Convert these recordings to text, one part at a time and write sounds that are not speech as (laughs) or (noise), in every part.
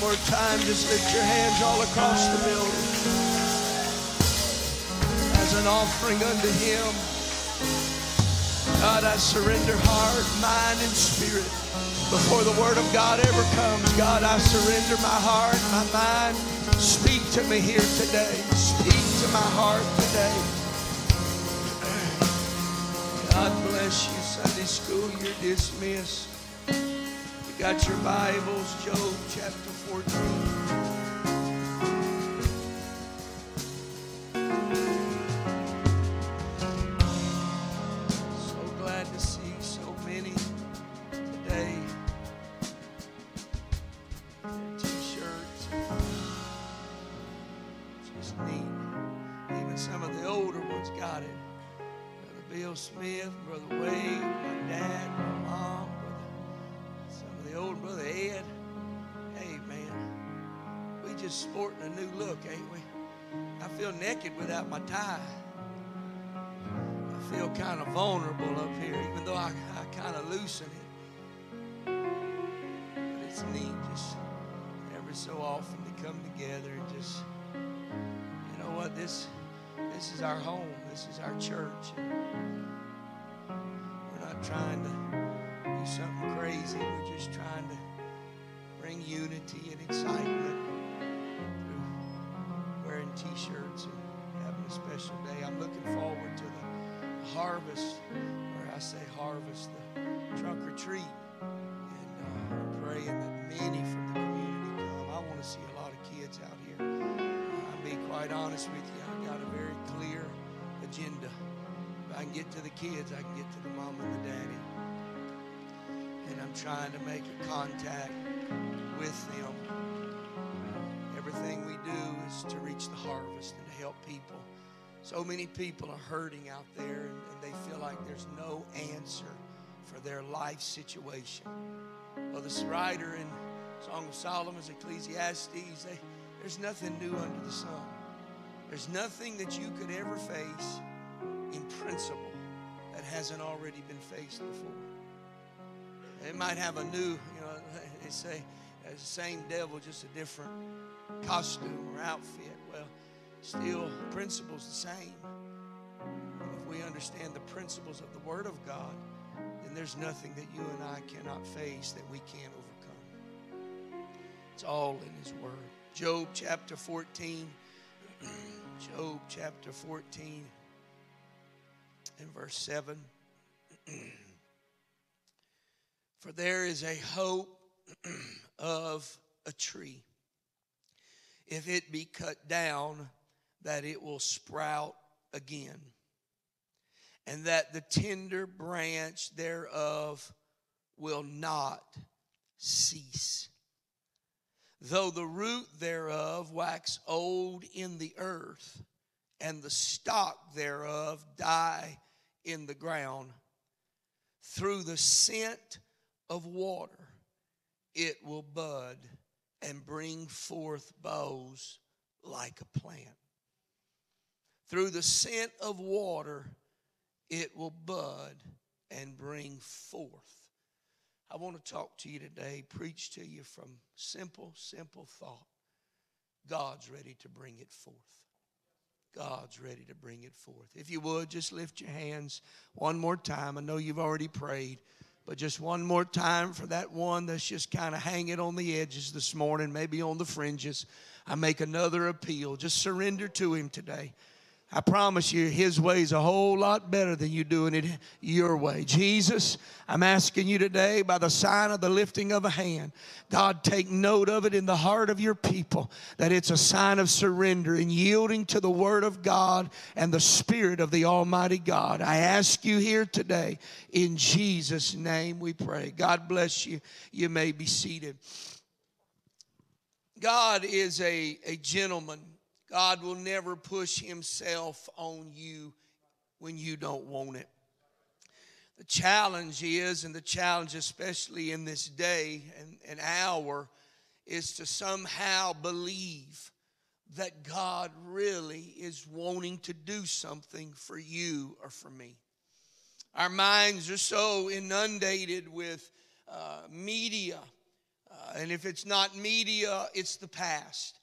more time, just lift your hands all across the building as an offering unto Him. God, I surrender heart, mind, and spirit before the Word of God ever comes. God, I surrender my heart, my mind. Speak to me here today. Speak to my heart today. God bless you, Sunday school. You're dismissed. Got your Bibles, Job chapter 14. Kind of vulnerable up here, even though I, I kind of loosen it. But it's neat just every so often to come together and just, you know what, this this is our home. This is our church. We're not trying to do something crazy. We're just trying to bring unity and excitement through wearing t-shirts and having a special day. I'm looking forward to the harvest, or I say harvest, the trunk or treat. And uh, I'm praying that many from the community come. I want to see a lot of kids out here. I'll be quite honest with you. I've got a very clear agenda. If I can get to the kids, I can get to the mom and the daddy. And I'm trying to make a contact with them. Everything we do is to reach the harvest and to help people. So many people are hurting out there and, and they feel like there's no answer for their life situation. Well, this writer in Song of Solomon's Ecclesiastes, they, there's nothing new under the sun. There's nothing that you could ever face in principle that hasn't already been faced before. It might have a new, you know, they say the same devil, just a different costume or outfit. Well, still, principle's the same. And if we understand the principles of the Word of God, then there's nothing that you and I cannot face that we can't overcome. It's all in His Word. Job chapter 14. (clears throat) Job chapter 14 and verse 7. (clears throat) For there is a hope (clears throat) of a tree. If it be cut down, that it will sprout again, and that the tender branch thereof will not cease. Though the root thereof wax old in the earth, and the stock thereof die in the ground, through the scent of water it will bud and bring forth boughs like a plant. Through the scent of water it will bud and bring forth. I want to talk to you today, preach to you from simple, simple thought. God's ready to bring it forth. God's ready to bring it forth. If you would, just lift your hands one more time. I know you've already prayed, but just one more time for that one that's just kind of hanging on the edges this morning, maybe on the fringes. I make another appeal. Just surrender to Him today. I promise you, His way is a whole lot better than you doing it your way. Jesus, I'm asking you today by the sign of the lifting of a hand, God, take note of it in the heart of your people that it's a sign of surrender and yielding to the Word of God and the Spirit of the Almighty God. I ask you here today, in Jesus' name we pray. God bless you. You may be seated. God is a, a gentleman. God will never push himself on you when you don't want it. The challenge is, and the challenge especially in this day and, and hour, is to somehow believe that God really is wanting to do something for you or for me. Our minds are so inundated with uh, media Uh, and if it's not media, it's the past.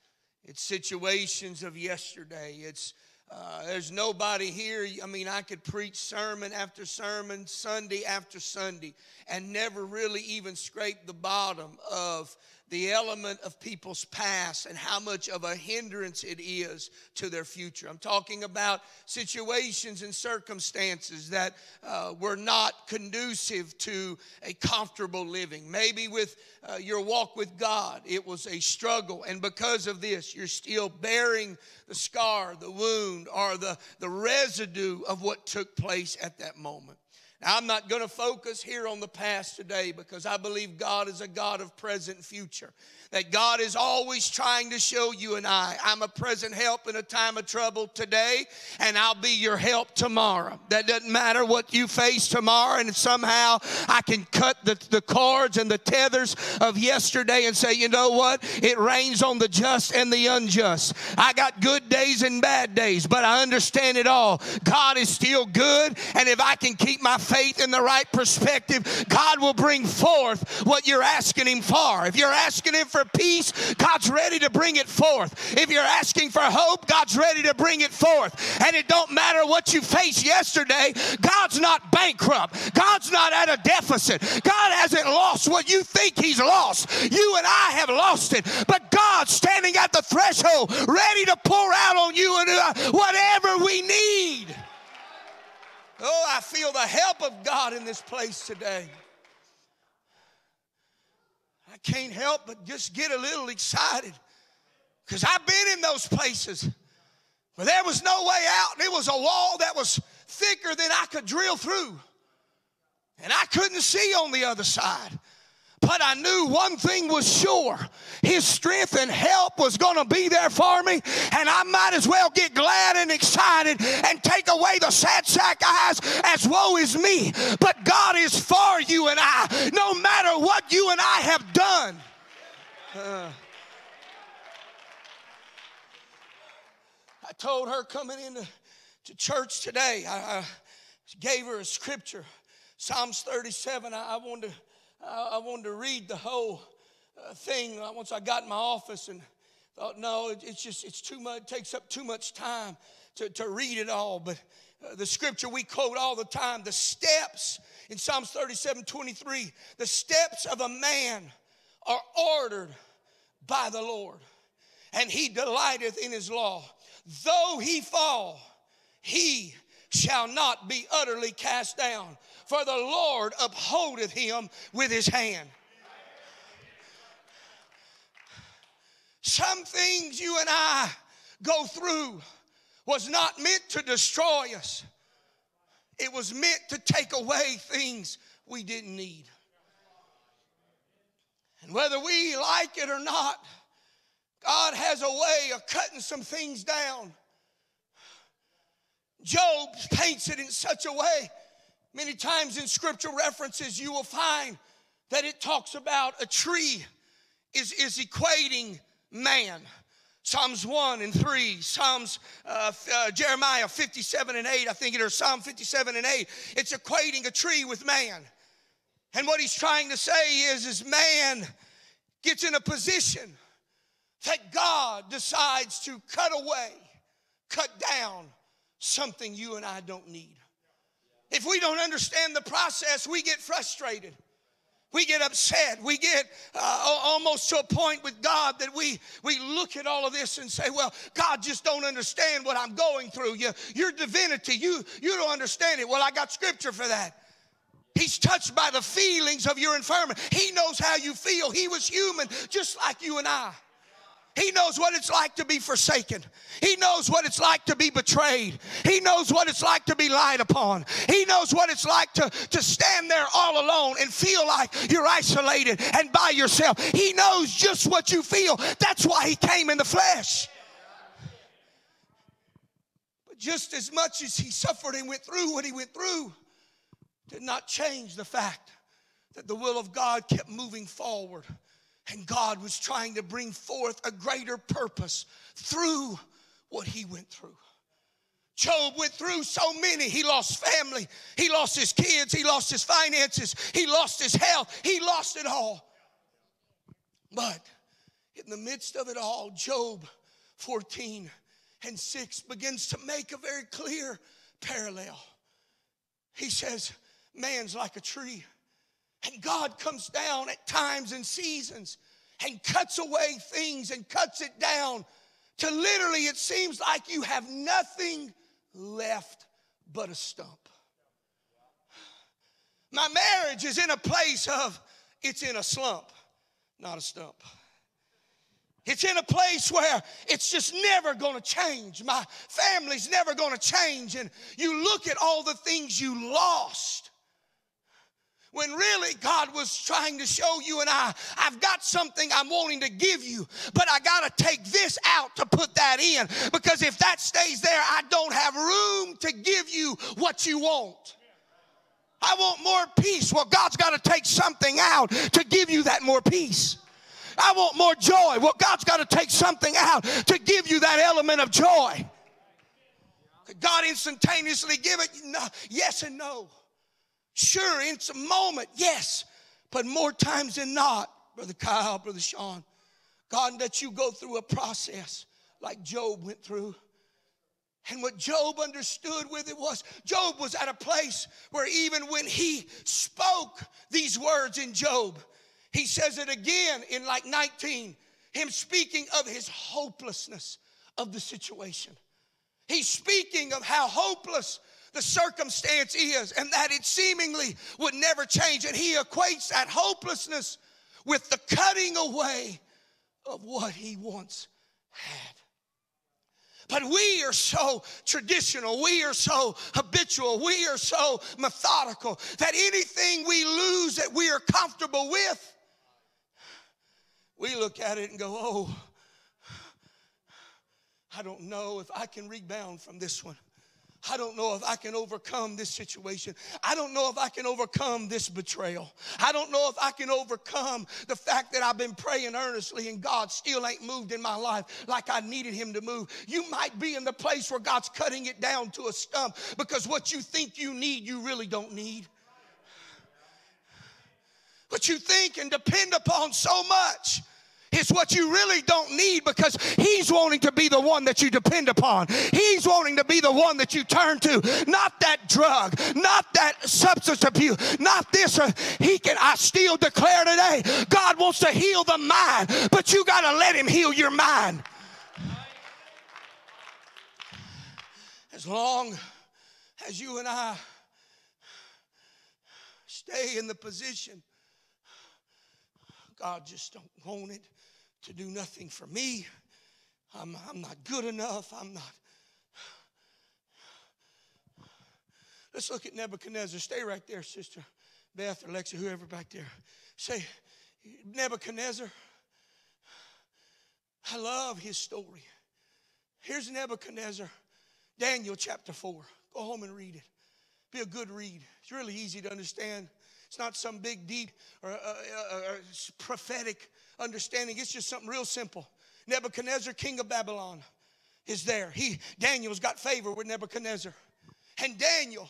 It's situations of yesterday. It's uh, there's nobody here. I mean, I could preach sermon after sermon, Sunday after Sunday, and never really even scrape the bottom of the element of people's past and how much of a hindrance it is to their future. I'm talking about situations and circumstances that uh, were not conducive to a comfortable living. Maybe with uh, your walk with God, it was a struggle, and because of this, you're still bearing the scar, the wound, or the, the residue of what took place at that moment. Now, I'm not going to focus here on the past today because I believe God is a God of present future that God is always trying to show you and I. I'm a present help in a time of trouble today, and I'll be your help tomorrow. That doesn't matter what you face tomorrow, and somehow I can cut the, the cords and the tethers of yesterday and say, you know what? It rains on the just and the unjust. I got good days and bad days, but I understand it all. God is still good, and if I can keep my faith in the right perspective, God will bring forth what you're asking Him for. If you're asking Him for peace, God's ready to bring it forth. If you're asking for hope, God's ready to bring it forth. And it don't matter what you faced yesterday, God's not bankrupt. God's not at a deficit. God hasn't lost what you think he's lost. You and I have lost it. But God's standing at the threshold, ready to pour out on you and uh, whatever we need. Oh, I feel the help of God in this place today. I can't help but just get a little excited because I've been in those places where there was no way out and it was a wall that was thicker than I could drill through. And I couldn't see on the other side. But I knew one thing was sure His strength and help was going to be there for me. And I might as well get glad and sad sack eyes as woe is me. But God is for you and I, no matter what you and I have done. Uh, I told her coming into to church today, I, I gave her a scripture, Psalms 37. I, I wanted to I wanted to read the whole uh, thing once I got in my office and thought, no, it's just, it's too much, it takes up too much time to, to read it all. But uh, Uh, the scripture we quote all the time, the steps in Psalms 37 23, the steps of a man are ordered by the Lord, and he delighteth in his law. Though he fall, he shall not be utterly cast down, for the Lord upholdeth him with his hand. Some things you and I go through was not meant to destroy us. It was meant to take away things we didn't need. And whether we like it or not, God has a way of cutting some things down. Job paints it in such a way Many times in scripture references, you will find that it talks about a tree is, is equating man. Psalms 1 and 3, Psalms, uh, uh, Jeremiah 57 and 8, I think it is Psalm 57 and 8. It's equating a tree with man. And what he's trying to say is, is man gets in a position that God decides to cut away, cut down something you and I don't need. If we don't understand the process, we get frustrated. We get upset. We get uh, almost to a point with God that we, we look at all of this and say, well, God just don't understand what I'm going through. You, your divinity, you, you don't understand it. Well, I got scripture for that. He's touched by the feelings of your infirmity. He knows how you feel. He was human just like you and I. He knows what it's like to be forsaken. He knows what it's like to be betrayed. He knows what it's like to be lied upon. He knows what it's like to, to stand there all alone and feel like you're isolated and by yourself. He knows just what you feel. That's why He came in the flesh. But just as much as He suffered and went through what He went through, did not change the fact that the will of God kept moving forward and God was trying to bring forth a greater purpose through what he went through. Job went through so many. He lost family, he lost his kids, he lost his finances, he lost his health, he lost it all. But in the midst of it all, Job 14 and 6 begins to make a very clear parallel. He says, Man's like a tree, and God comes down at times and seasons and cuts away things and cuts it down to literally, it seems like you have nothing left but a stump. My marriage is in a place of, it's in a slump, not a stump. It's in a place where it's just never to change. My family's never to change. And you look at all the things you lost when really God was trying to show you and I, I've got something I'm wanting to give you, but I got to take this out to put that in because if that stays there, I don't have room to give you what you want. I want more peace. Well, God's got to take something out to give you that more peace. I want more joy. Well, God's got to take something out to give you that element of joy. Could God instantaneously give it? No, yes and no. Sure, it's a moment, yes. But more times than not, Brother Kyle, Brother Sean, God let you go through a process like Job went through. And what Job understood with it was Job was at a place where even when he spoke these words in Job, he says it again in like 19, him speaking of his hopelessness of the situation. He's speaking of how hopeless the circumstance is and that it seemingly would never change. And he equates that hopelessness with the cutting away of what he once had. But we are so traditional, we are so habitual, we are so methodical that anything we lose that we are comfortable with, we look at it and go, oh, I don't know if I can rebound from this one. I don't know if I can overcome this situation. I don't know if I can overcome this betrayal. I don't know if I can overcome the fact that I've been praying earnestly and God still ain't moved in my life like I needed Him to move. You might be in the place where God's cutting it down to a stump because what you think you need, you really don't need. What you think and depend upon so much it's what you really don't need because He's wanting to be the one that you depend upon. He's wanting to be the one that you turn to, not that drug, not that substance abuse, not this. He can, I still declare today, God wants to heal the mind, but you got to let Him heal your mind. As long as you and I stay in the position God just don't want it to do nothing for me. I'm, I'm not good enough. I'm not. Let's look at Nebuchadnezzar. Stay right there, Sister Beth or Alexa, whoever back there. Say, Nebuchadnezzar. I love his story. Here's Nebuchadnezzar, Daniel chapter 4. Go home and read it. Be a good read. It's really easy to understand. It's not some big deep or, uh, uh, uh, prophetic understanding. It's just something real simple. Nebuchadnezzar, king of Babylon, is there. He Daniel's got favor with Nebuchadnezzar. And Daniel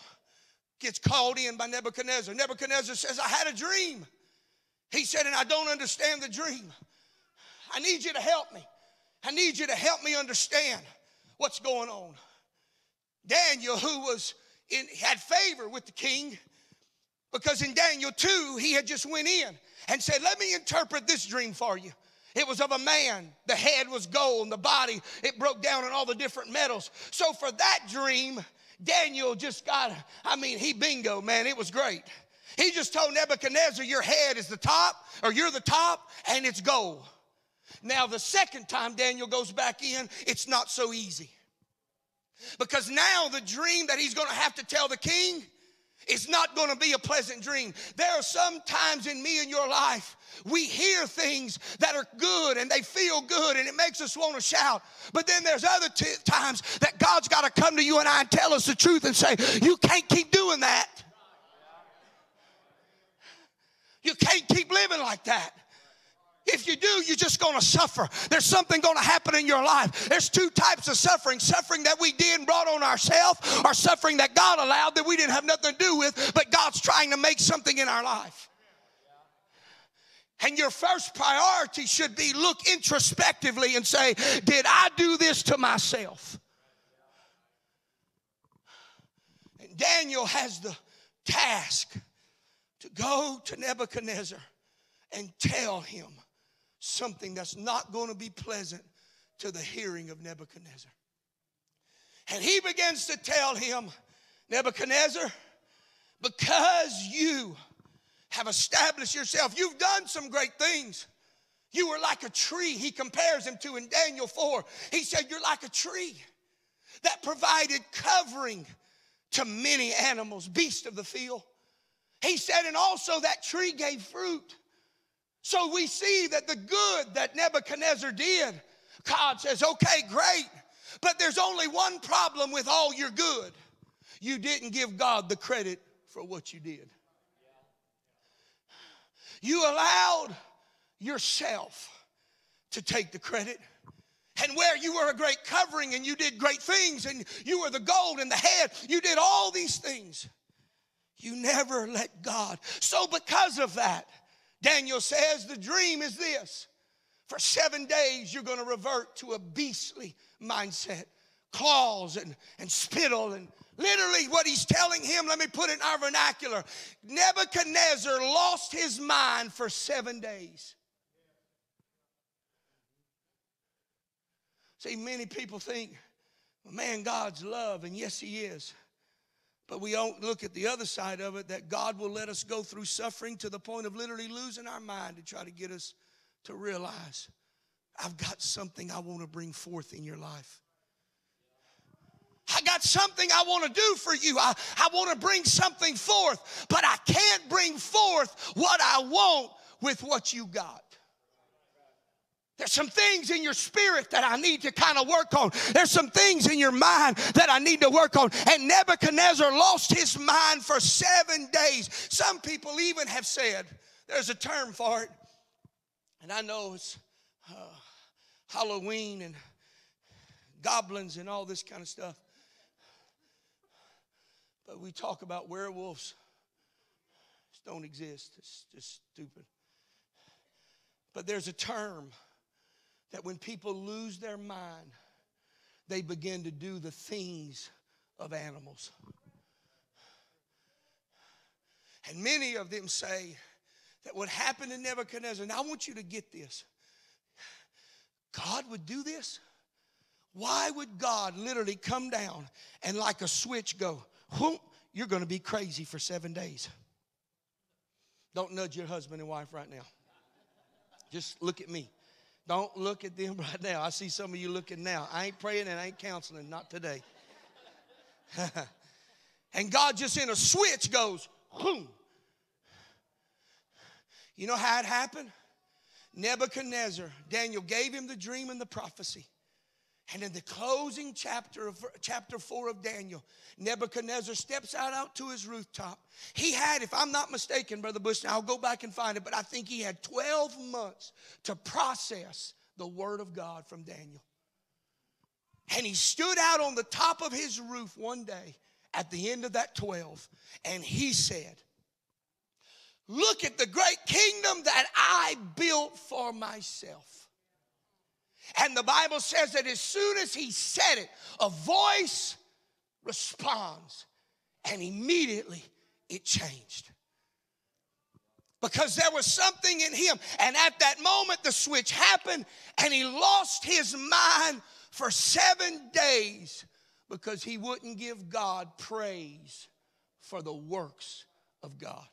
gets called in by Nebuchadnezzar. Nebuchadnezzar says, I had a dream. He said, and I don't understand the dream. I need you to help me. I need you to help me understand what's going on. Daniel, who was in, had favor with the king, because in Daniel 2, he had just went in and said, Let me interpret this dream for you. It was of a man. The head was gold, and the body, it broke down in all the different metals. So for that dream, Daniel just got, I mean, he bingo, man. It was great. He just told Nebuchadnezzar, Your head is the top, or you're the top, and it's gold. Now, the second time Daniel goes back in, it's not so easy. Because now the dream that he's going to have to tell the king it's not going to be a pleasant dream. There are some times in me and your life we hear things that are good and they feel good and it makes us want to shout. But then there's other t- times that God's got to come to you and I and tell us the truth and say, You can't keep doing that. You can't keep living like that. If you do, you're just going to suffer. There's something going to happen in your life. There's two types of suffering suffering that we did and brought on ourselves, or suffering that God allowed that we didn't have nothing to do with, but God's trying to make something in our life. And your first priority should be look introspectively and say, Did I do this to myself? And Daniel has the task to go to Nebuchadnezzar and tell him something that's not going to be pleasant to the hearing of Nebuchadnezzar. And he begins to tell him, Nebuchadnezzar, because you have established yourself, you've done some great things. You were like a tree, he compares him to in Daniel 4. He said, You're like a tree that provided covering to many animals, beasts of the field. He said, and also that tree gave fruit. So we see that the good that Nebuchadnezzar did, God says, okay, great, but there's only one problem with all your good. You didn't give God the credit for what you did. You allowed yourself to take the credit. And where you were a great covering and you did great things and you were the gold and the head, you did all these things. You never let God. So, because of that, Daniel says the dream is this. For seven days, you're going to revert to a beastly mindset claws and, and spittle and literally what he's telling him let me put it in our vernacular nebuchadnezzar lost his mind for seven days. See many people think man god's love and yes he is but we don't look at the other side of it that God will let us go through suffering to the point of literally losing our mind to try to get us to realize I've got something I want to bring forth in your life. I got something I want to do for you. I, I want to bring something forth, but I can't bring forth what I want with what you got. There's some things in your spirit that I need to kind of work on. There's some things in your mind that I need to work on. And Nebuchadnezzar lost his mind for seven days. Some people even have said, there's a term for it. And I know it's uh, Halloween and goblins and all this kind of stuff. But we talk about werewolves. Just don't exist. It's just stupid. But there's a term that when people lose their mind, they begin to do the things of animals. And many of them say that what happened to Nebuchadnezzar, and I want you to get this God would do this? Why would God literally come down and like a switch go, whoop, you're going to be crazy for seven days? Don't nudge your husband and wife right now. Just look at me. Don't look at them (laughs) right now. I see some of you looking now. I ain't praying and I ain't counseling, not today. (laughs) and God just in a switch goes, boom. You know how it happened? Nebuchadnezzar, Daniel gave him the dream and the prophecy. And in the closing chapter of chapter 4 of Daniel, Nebuchadnezzar steps out, out to his rooftop. He had, if I'm not mistaken, Brother Bush, I'll go back and find it, but I think he had 12 months to process the word of God from Daniel. And he stood out on the top of his roof one day at the end of that 12, and he said, Look at the great kingdom that I built for myself. And the Bible says that as soon as he said it, a voice responds, and immediately it changed. Because there was something in him. And at that moment, the switch happened, and he lost his mind for seven days because he wouldn't give God praise for the works of God.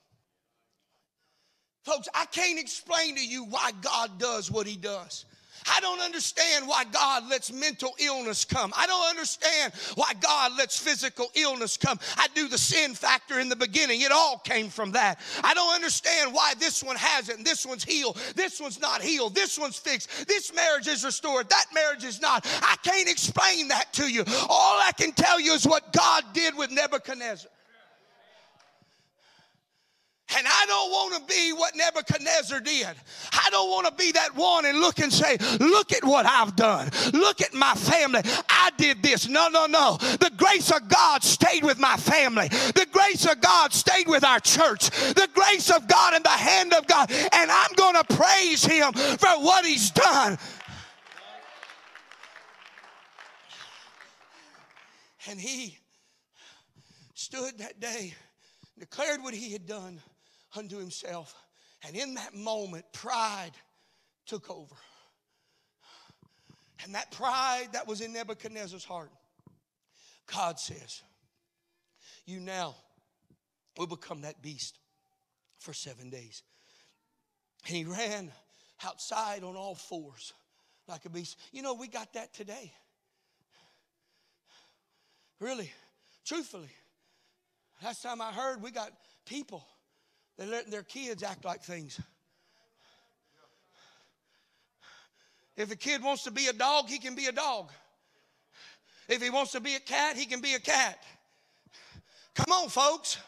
Folks, I can't explain to you why God does what he does. I don't understand why God lets mental illness come. I don't understand why God lets physical illness come. I do the sin factor in the beginning. It all came from that. I don't understand why this one has it and this one's healed. This one's not healed. This one's fixed. This marriage is restored. That marriage is not. I can't explain that to you. All I can tell you is what God did with Nebuchadnezzar. And I don't want to be what Nebuchadnezzar did. I don't want to be that one and look and say, Look at what I've done. Look at my family. I did this. No, no, no. The grace of God stayed with my family. The grace of God stayed with our church. The grace of God and the hand of God. And I'm going to praise Him for what He's done. And he stood that day, declared what he had done unto himself. And in that moment, pride took over. And that pride that was in Nebuchadnezzar's heart, God says, You now will become that beast for seven days. And he ran outside on all fours like a beast. You know, we got that today. Really, truthfully. Last time I heard, we got people that letting their kids act like things. If a kid wants to be a dog, he can be a dog. If he wants to be a cat, he can be a cat. Come on, folks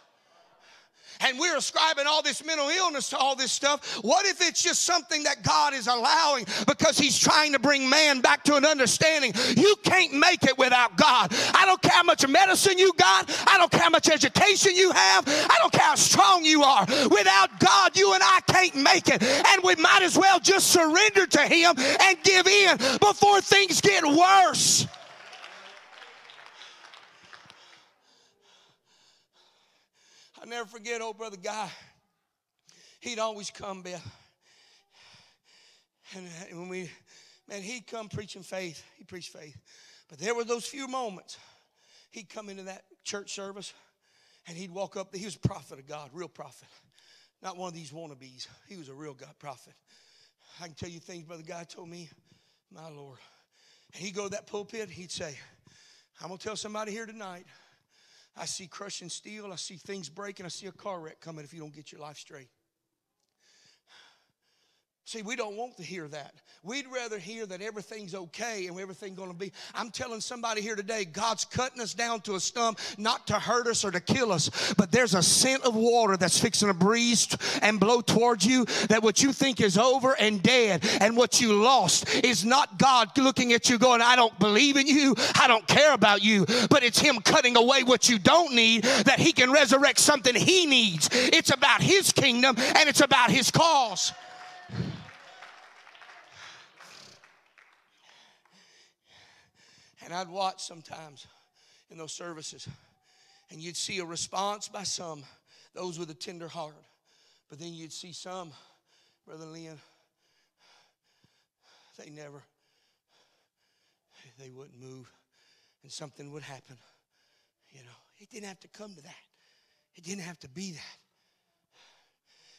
and we're ascribing all this mental illness to all this stuff. What if it's just something that God is allowing because He's trying to bring man back to an understanding? You can't make it without God. I don't care how much medicine you got, I don't care how much education you have, I don't care how strong you are. Without God, you and I can't make it. And we might as well just surrender to Him and give in before things get worse. I never forget old brother Guy. He'd always come, Beth. And uh, when we, man, he'd come preaching faith. He preached faith. But there were those few moments. He'd come into that church service and he'd walk up. He was a prophet of God, real prophet. Not one of these wannabes. He was a real God prophet. I can tell you things Brother Guy told me, my Lord. And he'd go to that pulpit, he'd say, I'm going to tell somebody here tonight I see crushing steel. I see things breaking. I see a car wreck coming if you don't get your life straight. See, we don't want to hear that. We'd rather hear that everything's okay and everything's going to be. I'm telling somebody here today, God's cutting us down to a stump, not to hurt us or to kill us, but there's a scent of water that's fixing to breeze and blow towards you. That what you think is over and dead and what you lost is not God looking at you going, I don't believe in you, I don't care about you, but it's Him cutting away what you don't need that He can resurrect something He needs. It's about His kingdom and it's about His cause. And I'd watch sometimes in those services, and you'd see a response by some, those with a tender heart. But then you'd see some, Brother Lynn, they never, they wouldn't move, and something would happen. You know, it didn't have to come to that. It didn't have to be that.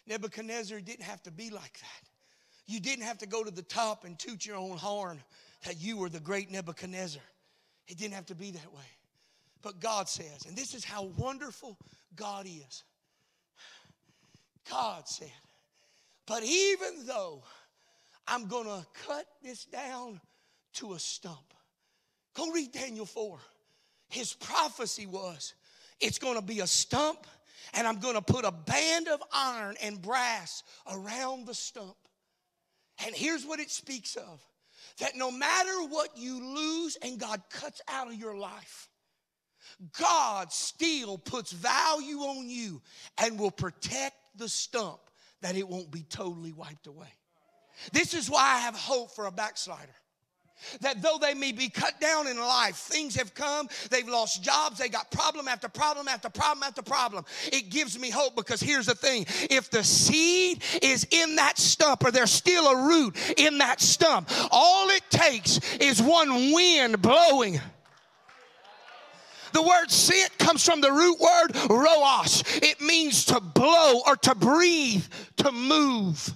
Nebuchadnezzar didn't have to be like that. You didn't have to go to the top and toot your own horn that you were the great Nebuchadnezzar. It didn't have to be that way. But God says, and this is how wonderful God is. God said, but even though I'm going to cut this down to a stump, go read Daniel 4. His prophecy was, it's going to be a stump, and I'm going to put a band of iron and brass around the stump. And here's what it speaks of that no matter what you lose and God cuts out of your life, God still puts value on you and will protect the stump that it won't be totally wiped away. This is why I have hope for a backslider that though they may be cut down in life, things have come, they've lost jobs, they got problem after problem after problem after problem. It gives me hope because here's the thing if the seed is in that stump or there's still a root in that stump, all it takes is one wind blowing. The word scent comes from the root word ruach. It means to blow or to breathe, to move.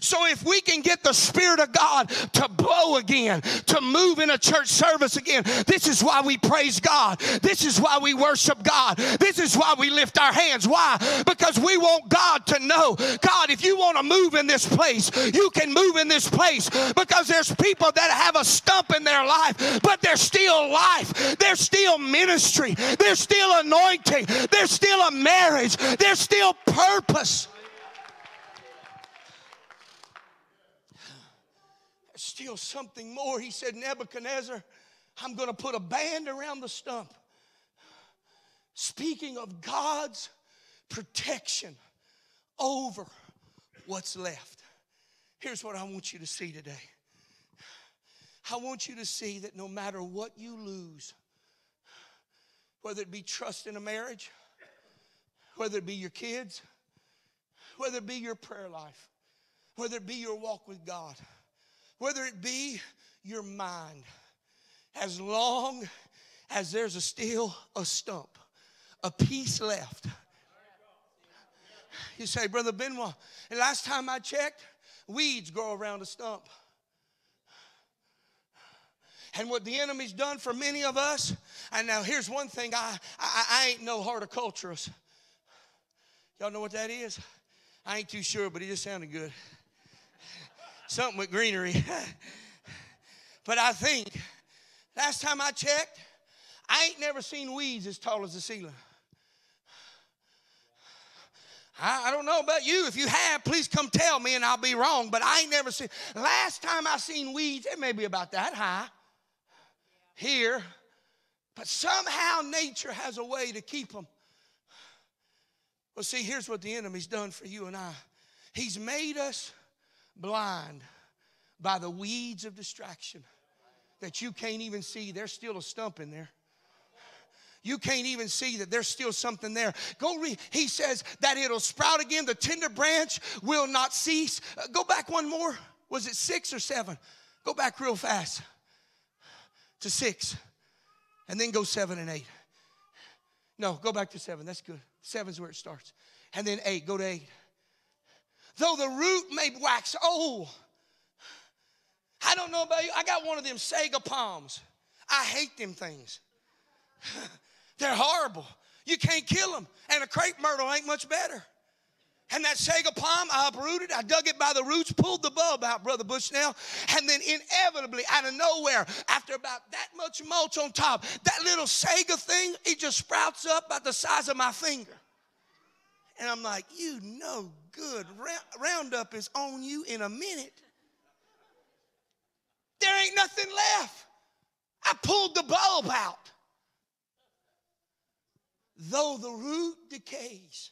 So if we can get the Spirit of God to blow again, to move in a church service again, this is why we praise God. This is why we worship God. This is why we lift our hands. Why? Because we want God to know, God, if you want to move in this place, you can move in this place because there's people that have a stump in their life, but there's still life. There's still ministry. There's still anointing. There's still a marriage. There's still purpose. Still something more. He said, Nebuchadnezzar, I'm going to put a band around the stump. Speaking of God's protection over what's left. Here's what I want you to see today. I want you to see that no matter what you lose, whether it be trust in a marriage, whether it be your kids, whether it be your prayer life, whether it be your walk with God, whether it be your mind, as long as there's a still a stump, a piece left. You say, Brother Benoit, and last time I checked, weeds grow around a stump. And what the enemy's done for many of us, and now here's one thing I, I, I ain't no horticulturist. Y'all know what that is? I ain't too sure, but it just sounded good something with greenery. (laughs) but I think last time I checked, I ain't never seen weeds as tall as the ceiling. I, don't know about you. If you have, please come tell me and I'll be wrong. But I ain't never seen. Last time I seen weeds, it may be about that high here. But somehow nature has a way to keep them. Well, see, here's what the enemy's done for you and I. He's made us blind by the weeds of distraction that you can't even see. There's still a stump in there. You can't even see that there's still something there. Go read. He says that it'll sprout again. The tender branch will not cease. Uh, go back one more. Was it six or seven? Go back real fast to six. And then go seven and eight. No, go back to seven. That's good. Seven's where it starts. And then eight. Go to eight. Though the root may wax old. I don't know about you. I got one of them sago palms. I hate them things. (laughs) They're horrible. You can't kill them. And a crepe myrtle ain't much better. And that sago palm, I uprooted, I dug it by the roots, pulled the bulb out, Brother Bushnell, and then inevitably, out of nowhere, after about that much mulch on top, that little sago thing, it just sprouts up about the size of my finger. And I'm like, you know good. Roundup is on you in a minute. There ain't nothing left. I pulled the bulb out. Though the root decays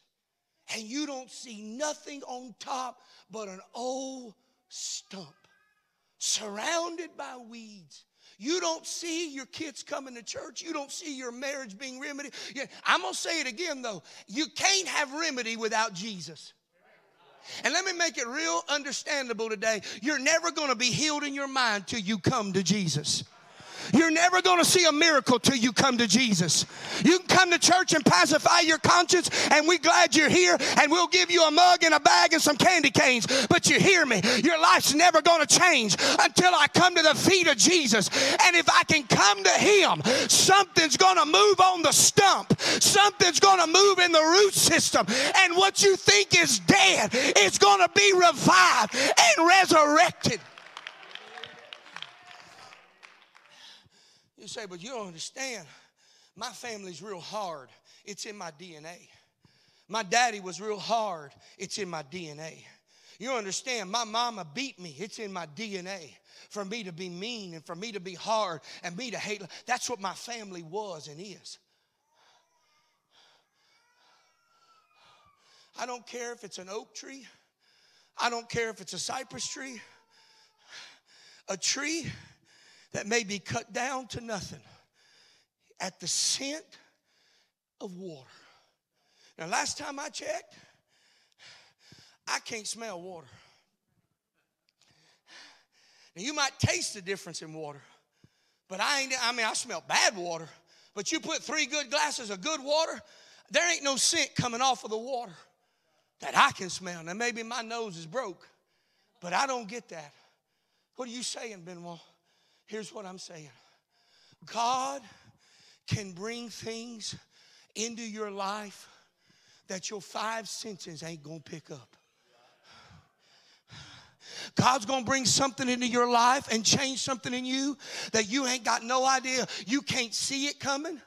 and you don't see nothing on top but an old stump surrounded by weeds you don't see your kids coming to church. You don't see your marriage being remedied. I'm going to say it again, though. You can't have remedy without Jesus. And let me make it real understandable today. You're never going to be healed in your mind till you come to Jesus. You're never going to see a miracle till you come to Jesus. You can come to church and pacify your conscience, and we're glad you're here, and we'll give you a mug and a bag and some candy canes. But you hear me, your life's never going to change until I come to the feet of Jesus. And if I can come to Him, something's going to move on the stump, something's going to move in the root system, and what you think is dead is going to be revived and resurrected. You say, but you don't understand. My family's real hard. It's in my DNA. My daddy was real hard. It's in my DNA. You understand? My mama beat me. It's in my DNA. For me to be mean and for me to be hard and me to hate. That's what my family was and is. I don't care if it's an oak tree. I don't care if it's a cypress tree. A tree that may be cut down to nothing at the scent of water. Now, last time I checked, I can't smell water. Now, you might taste the difference in water, but I ain't, I mean, I smell bad water, but you put three good glasses of good water, there ain't no scent coming off of the water that I can smell. Now, maybe my nose is broke, But I don't get that. What are you saying, Benoit? Here's what I'm saying God can bring things into your life that your five senses ain't gonna pick up. God's gonna bring something into your life and change something in you that you ain't got no idea. You can't see it coming.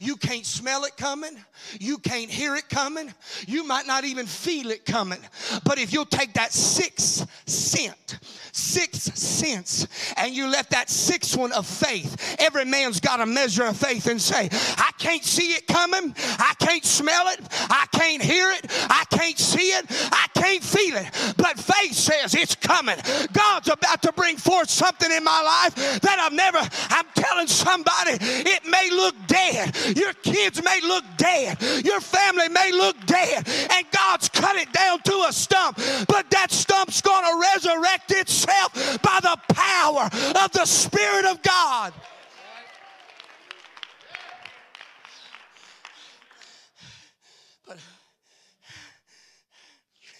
You can't smell it coming. You can't hear it coming. You might not even feel it coming. But if you'll take that sixth scent, sixth sense, and you let that sixth one of faith, every man's got a measure of faith and say, I can't see it coming. I can't smell it. I can't hear it. I can't see it. I can't feel it. But faith says it's coming. God's about to bring forth something in my life that I've never, I'm telling somebody, it may look dead. Your kids may look dead. Your family may look dead. And God's cut it down to a stump. But that stump's going to resurrect itself by the power of the Spirit of God. But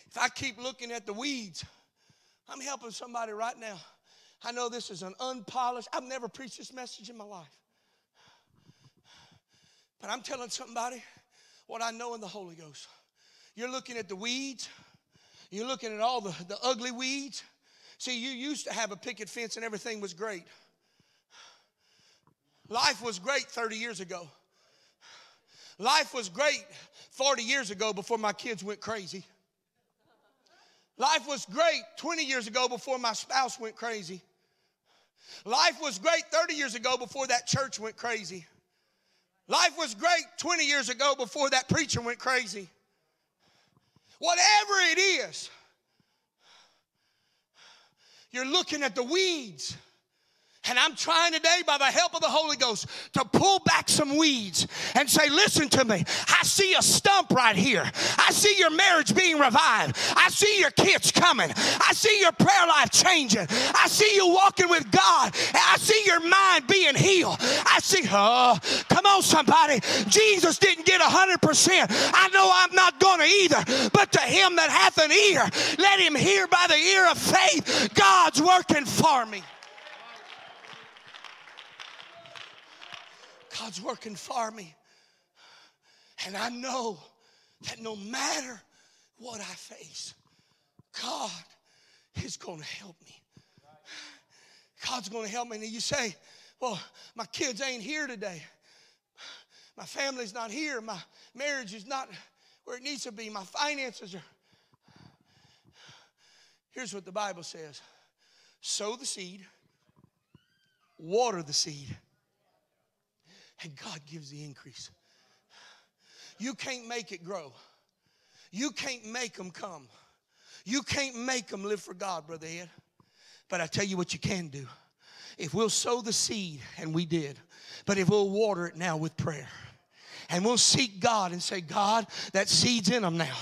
if I keep looking at the weeds, I'm helping somebody right now. I know this is an unpolished, I've never preached this message in my life. But I'm telling somebody what I know in the Holy Ghost. You're looking at the weeds, you're looking at all the, the ugly weeds. See, you used to have a picket fence and everything was great. Life was great 30 years ago. Life was great 40 years ago before my kids went crazy. Life was great 20 years ago before my spouse went crazy. Life was great 30 years ago before that church went crazy. Life was great 20 years ago before that preacher went crazy. Whatever it is, you're looking at the weeds and I'm trying today, by the help of the Holy Ghost, to pull back some weeds and say, Listen to me. I see a stump right here. I see your marriage being revived. I see your kids coming. I see your prayer life changing. I see you walking with God. I see your mind being healed. I see, oh, come on, somebody. Jesus didn't get 100%. I know I'm not going to either. But to him that hath an ear, let him hear by the ear of faith. God's working for me. God's working for me. And I know that no matter what I face, God is going to help me. God's going to help me. And you say, well, my kids ain't here today. My family's not here. My marriage is not where it needs to be. My finances are. Here's what the Bible says sow the seed, water the seed and God gives the increase. You can't make it grow. You can't make them come. You can't make them live for God, Brother Ed. But I tell you what you can do. If we'll sow the seed, and we did, but if we'll water it now with prayer and we'll seek God and say, God, that seed's in them now.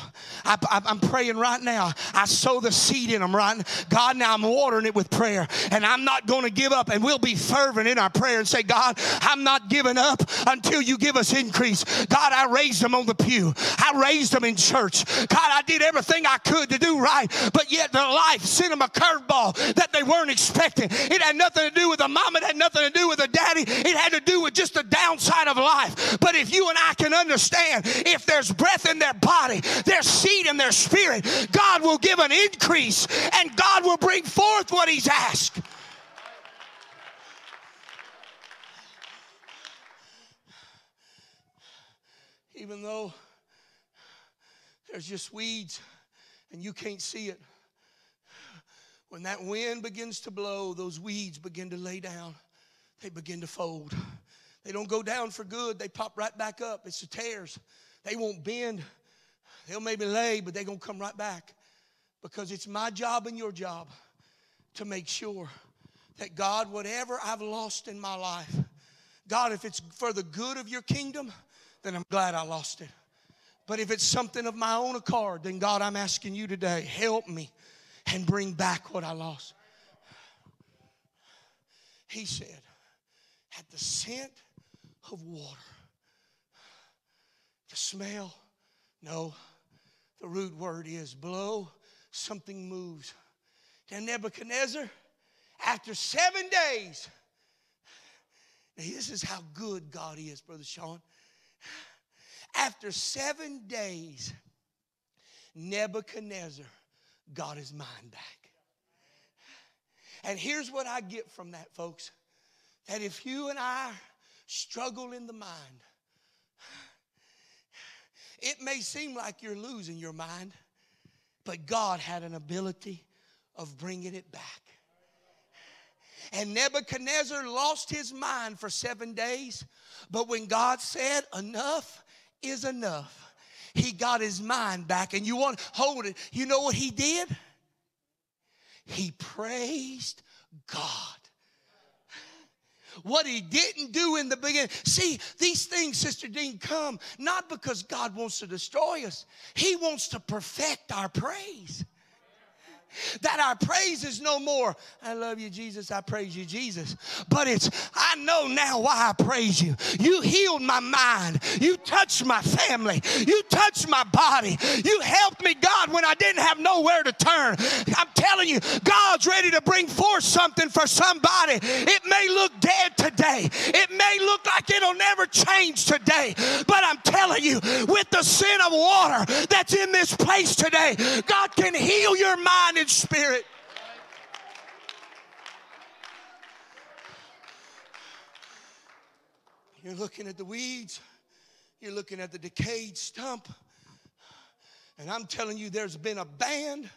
I, am praying right now. I sow the seed in them right now. God, now I'm watering it with prayer and I'm not going to give up. And we'll be fervent in our prayer and say, God, I'm not giving up until you give us increase. God, I raised them on the pew. I raised them in church. God, I did everything I could to do right, but yet their life sent them a curveball that they weren't expecting. It had nothing to do with the mom. It had nothing to do with the daddy. It had to do with just the downside of life. But if you and I can understand if there's breath in their body, there's seed in their spirit, God will give an increase and God will bring forth what He's asked. Even though there's just weeds and you can't see it, when that wind begins to blow, those weeds begin to lay down, they begin to fold. They don't go down for good, they pop right back up. It's the tears. They won't bend. They'll maybe lay, but they're going to come right back because it's my job and your job to make sure that God, whatever I've lost in my life, God, if it's for the good of your kingdom, then I'm glad I lost it. But if it's something of my own accord, then God, I'm asking you today, help me and bring back what I lost. He said, at the scent of water. The smell, no. The root word is blow, something moves. to Nebuchadnezzar after seven days. This is how good God is, Brother Sean. After seven days, Nebuchadnezzar got his mind back. And here's what I get from that, folks that if you and I struggle in the mind, it may seem like you're losing your mind, but God had an ability of bringing it back. And Nebuchadnezzar lost his mind for seven days, but when God said, Enough is enough, he got his mind back. And you want to hold it. You know what he did? He praised God what he didn't do in the beginning. See, these things, Sister Dean, come not because God wants to destroy us, he wants to perfect our praise that our praise is no more, I love you, Jesus, I praise you, Jesus. But it's, I know now why I praise you. You healed my mind. You touched my family. You touched my body. You helped me, God, when I didn't have nowhere to turn. I'm telling you, God's ready to bring forth something for somebody. It may look dead today, it may look like it'll never change today. But I'm telling you, with the scent of water that's in this place today, God can heal your mind spirit. You're looking at the weeds, you're looking at the decayed stump. And I'm telling you, there's been a band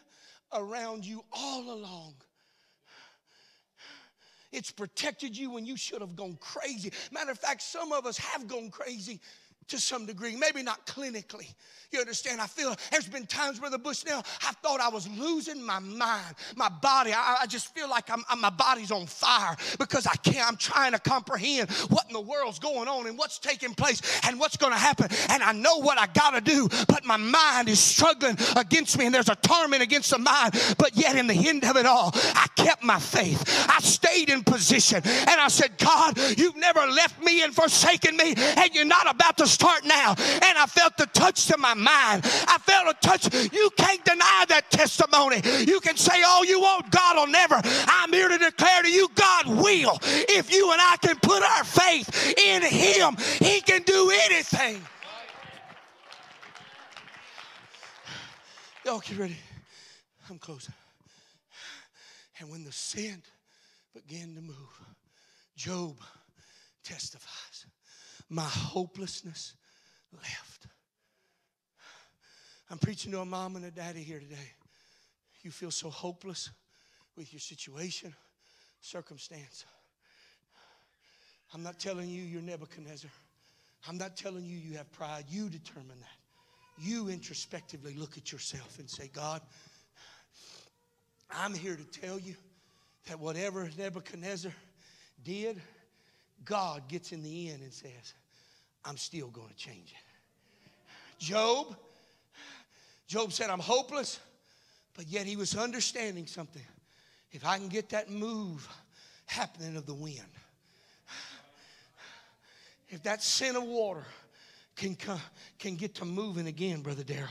around you all along. It's protected you when you should have gone crazy. Matter of fact, some of us have gone crazy to some degree, maybe not clinically. You understand? I feel there's been times where the bush now, I thought I was losing my mind, my body. I, I just feel like I'm, I'm, my body's on fire because I can't. I'm trying to comprehend what in the world's going on and what's taking place and what's going to happen. And I know what I got to do, but my mind is struggling against me, and there's a torment against the mind. But yet, in the end of it all, I kept my faith. I stayed in position, and I said, God, you've never left me and forsaken me, and you're not about to start now. And I felt the touch to my mind. I felt a touch. You can't deny that testimony. You can say all you want, God will never. I'm here to declare to you, God will. If you and I can put our faith in Him, He can do anything. Y'all get ready. I'm closing. And when the scent began to move, Job testifies my hopelessness left. I'm preaching to a mom and a daddy here today. You feel so hopeless with your situation, circumstance. I'm not telling you you're Nebuchadnezzar. I'm not telling you you have pride. You determine that. You introspectively look at yourself and say, God, I'm here to tell you that whatever Nebuchadnezzar did, God gets in the end and says, I'm still going to change it. Job, Job said, I'm hopeless, but yet he was understanding something. If I can get that move happening of the wind, if that scent of water can, come, can get to moving again, Brother Darrell,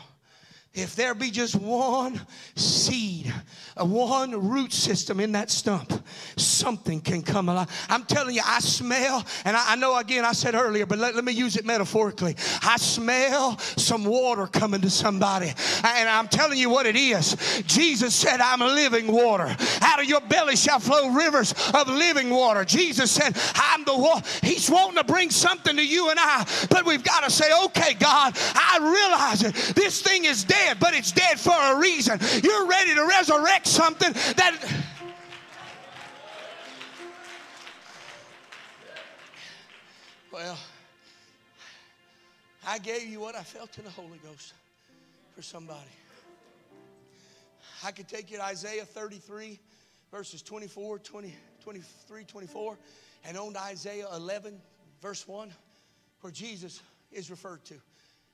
if there be just one seed, one root system in that stump, something can come alive. I'm telling you, I smell, and I, I know again I said earlier, but let, let, me use it metaphorically. I smell some water coming to somebody, and I'm telling you what it is. Jesus said, I'm living water. Out of your belly shall flow rivers of living water. Jesus said, I'm the water. He's wanting to bring something to you and I, but we've got to say, okay, God, I realize it. This thing is dead dead, but it's dead for a reason. You're ready to resurrect something that. Well, I gave you what I felt in the Holy Ghost for somebody. I could take you to Isaiah 33, verses 24, 20, 23, 24, and on to Isaiah 11, verse 1, where Jesus is referred to.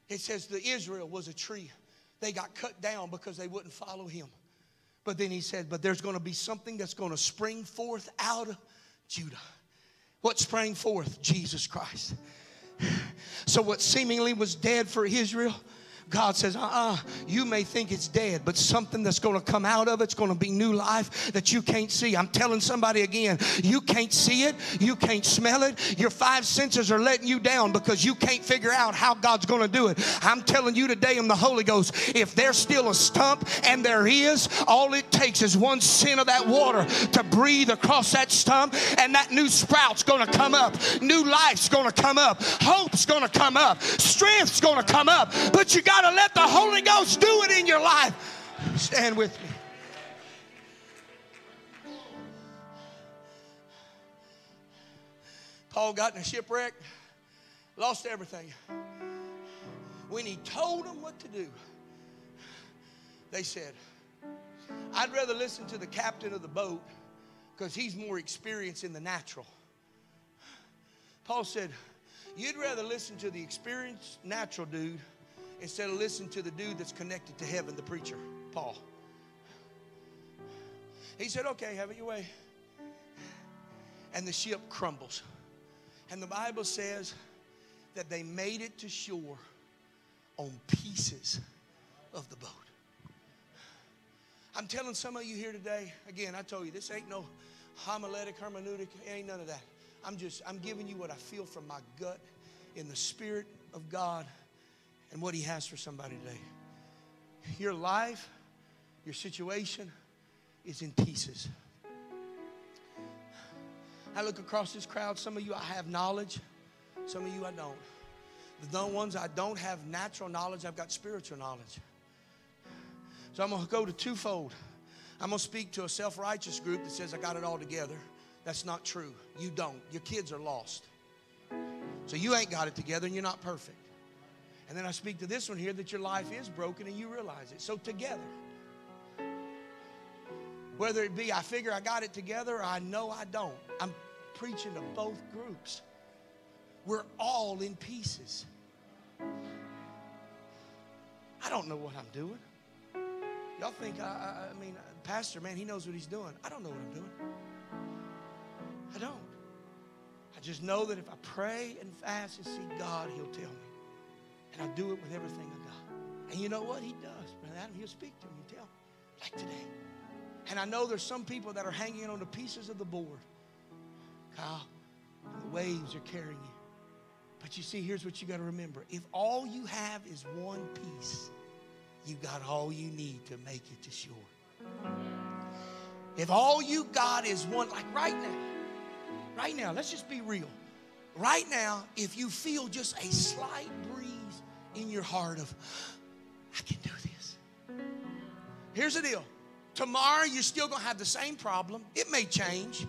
It says, The Israel was a tree they got cut down because they wouldn't follow him. But then he said, But there's going to be something that's going to spring forth out of Judah. What sprang forth? Jesus Christ. (sighs) So, what seemingly was dead for Israel, God says, uh uh you may think it's dead, but something that's going to come out of it's going to be new life that you can't see. I'm telling somebody again, you can't see it, you can't smell it. Your five senses are letting you down because you can't figure out how God's going to do it. I'm telling you today in the Holy Ghost, if there's still a stump, and there is, all it takes is one scent of that water to breathe across that stump, and that new sprout's going to come up. New life's going to come up. Hope's going to come up. Strength's going to come up. But you got to let the Holy Ghost do it in your life. Stand with me. Paul got in a shipwreck, lost everything. When he told them what to do, they said, I'd rather listen to the captain of the boat because he's more experienced in the natural. Paul said, You'd rather listen to the experienced natural dude instead of listen to the dude that's connected to heaven, the preacher, Paul. He said, Okay, have it your way. And the ship crumbles. And the Bible says that they made it to shore on pieces of the boat. I'm telling some of you here today, again, I told you, this ain't no homiletic, hermeneutic, ain't none of that. I'm just, I'm giving you what I feel from my gut in the Spirit of God and what He has for somebody today. Your life, your situation is in pieces. I look across this crowd, some of you I have knowledge, some of you I don't. The dumb ones I don't have natural knowledge, I've got spiritual knowledge. So I'm going to go to twofold. I'm going to speak to a self righteous group that says, I got it all together. That's not true. You don't. Your kids are lost. So you ain't got it together and you're not perfect. And then I speak to this one here that your life is broken and you realize it. So together, whether it be I figure I got it together or I know I don't, I'm preaching to both groups. We're all in pieces. I don't know what I'm doing. Y'all think, I, I, I mean, Pastor, man, he knows what he's doing. I don't know what I'm doing. I don't. I just know that if I pray and fast and seek God, he'll tell me. And I do it with everything I got. And you know what? He does. Brother Adam, he'll speak to me and tell me. Like today. And I know there's some people that are hanging on the pieces of the board. Kyle, the waves are carrying you. But you see, here's what you got to remember. If all you have is one piece, you got all you need to make it to shore. If all you got is one, like right now, right now, let's just be real. Right now, if you feel just a slight in your heart of, I can do this. Here's the deal. Tomorrow, you're still going to have the same problem. It may change.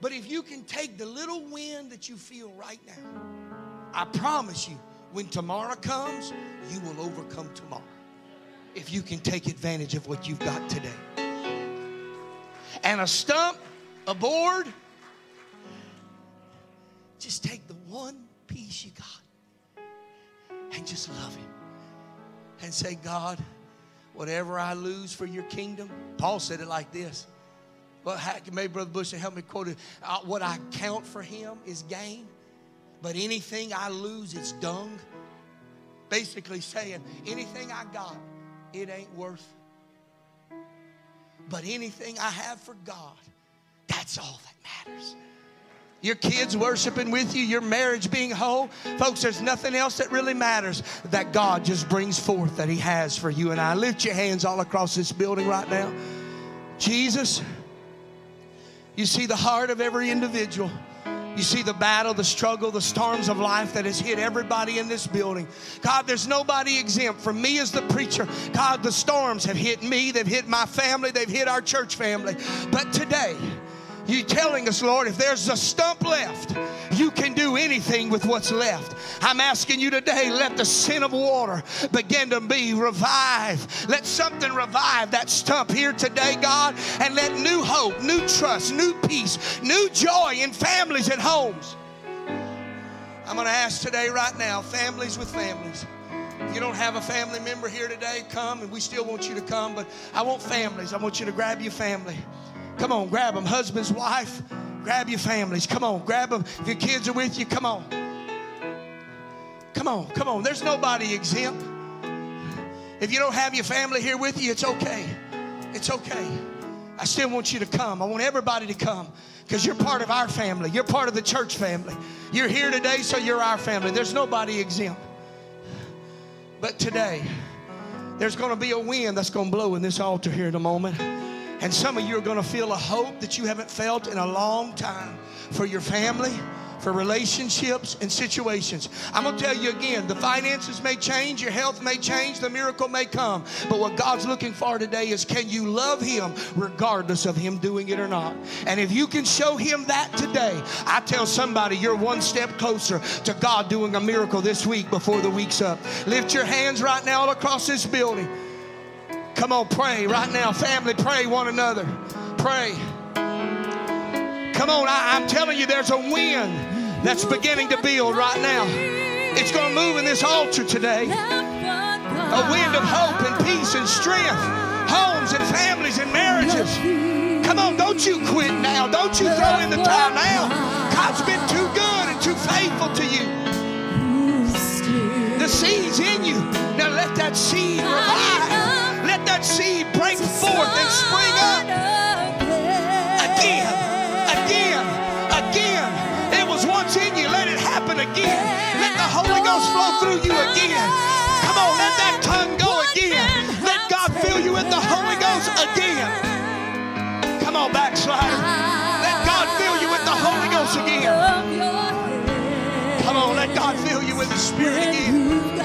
But if you can take the little wind that you feel right now, I promise you, when tomorrow comes, you will overcome tomorrow if you can take advantage of what you've got today. And a stump, a board, just take the one piece you got and just love Him. And say, God, whatever I lose for your kingdom, Paul said it like this. Well, maybe Brother Bush help me quote it. Uh, what I count for him is gain, but anything I lose is dung. Basically saying, anything I got it ain't worth. But anything I have for God, that's all that matters. Your kids worshiping with you, your marriage being whole. Folks, there's nothing else that really matters that God just brings forth that He has for you and I. Lift your hands all across this building right now. Jesus, you see the heart of every individual. You see the battle, the struggle, the storms of life that has hit everybody in this building. God, there's nobody exempt. From me as the preacher, God, the storms have hit me, they've hit my family, they've hit our church family. But today, you telling us, Lord, if there's a stump left, you can do anything with what's left. I'm asking you today, let the scent of water begin to be revived. Let something revive that stump here today, God, and let new hope, new trust, new peace, new joy in families and homes. I'm going to ask today, right now, families with families. If you don't have a family member here today, come, and we still want you to come, but I want families. I want you to grab your family. Come on, grab them. Husbands, wife, grab your families. Come on, grab them. If your kids are with you, come on. Come on, come on. There's nobody exempt. If you don't have your family here with you, it's okay. It's okay. I still want you to come. I want everybody to come because you're part of our family. You're part of the church family. You're here today, so you're our family. There's nobody exempt. But today, there's going to be a wind that's going to blow in this altar here in a moment. And some of you are going to feel a hope that you haven't felt in a long time for your family for relationships and situations. I'm going to tell you again the finances may change, your health may change, the miracle may come. But what God's looking for today is can you love Him regardless of Him doing it or not? And if you can show Him that today, I tell somebody you're one step closer to God doing a miracle this week before the week's up. Lift your hands right now all across this building. Come on, pray right now. Family, pray one another. Pray. Come on, I, am telling you, there's a wind that's beginning to build right now. It's going to move in this altar today. A wind of hope and peace and strength, homes and families and marriages. Come on, don't you quit now. Don't you throw in the towel now. God's been too good and too faithful to you. The seed's in you. Now let that seed revive. That seed break forth and spring up again. again. Again. It was once in you. Let it happen again. Let the Holy Ghost flow through you again. Come on, let that tongue go again. Let God fill you with the Holy Ghost again. Come on, backslider. Let God fill you with the Holy Ghost again. Come on, let God fill you with the Spirit again.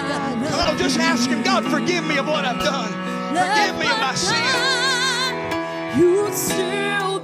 Come on, just ask Him, God, forgive me of what I've done. Forgive me of my sin. You still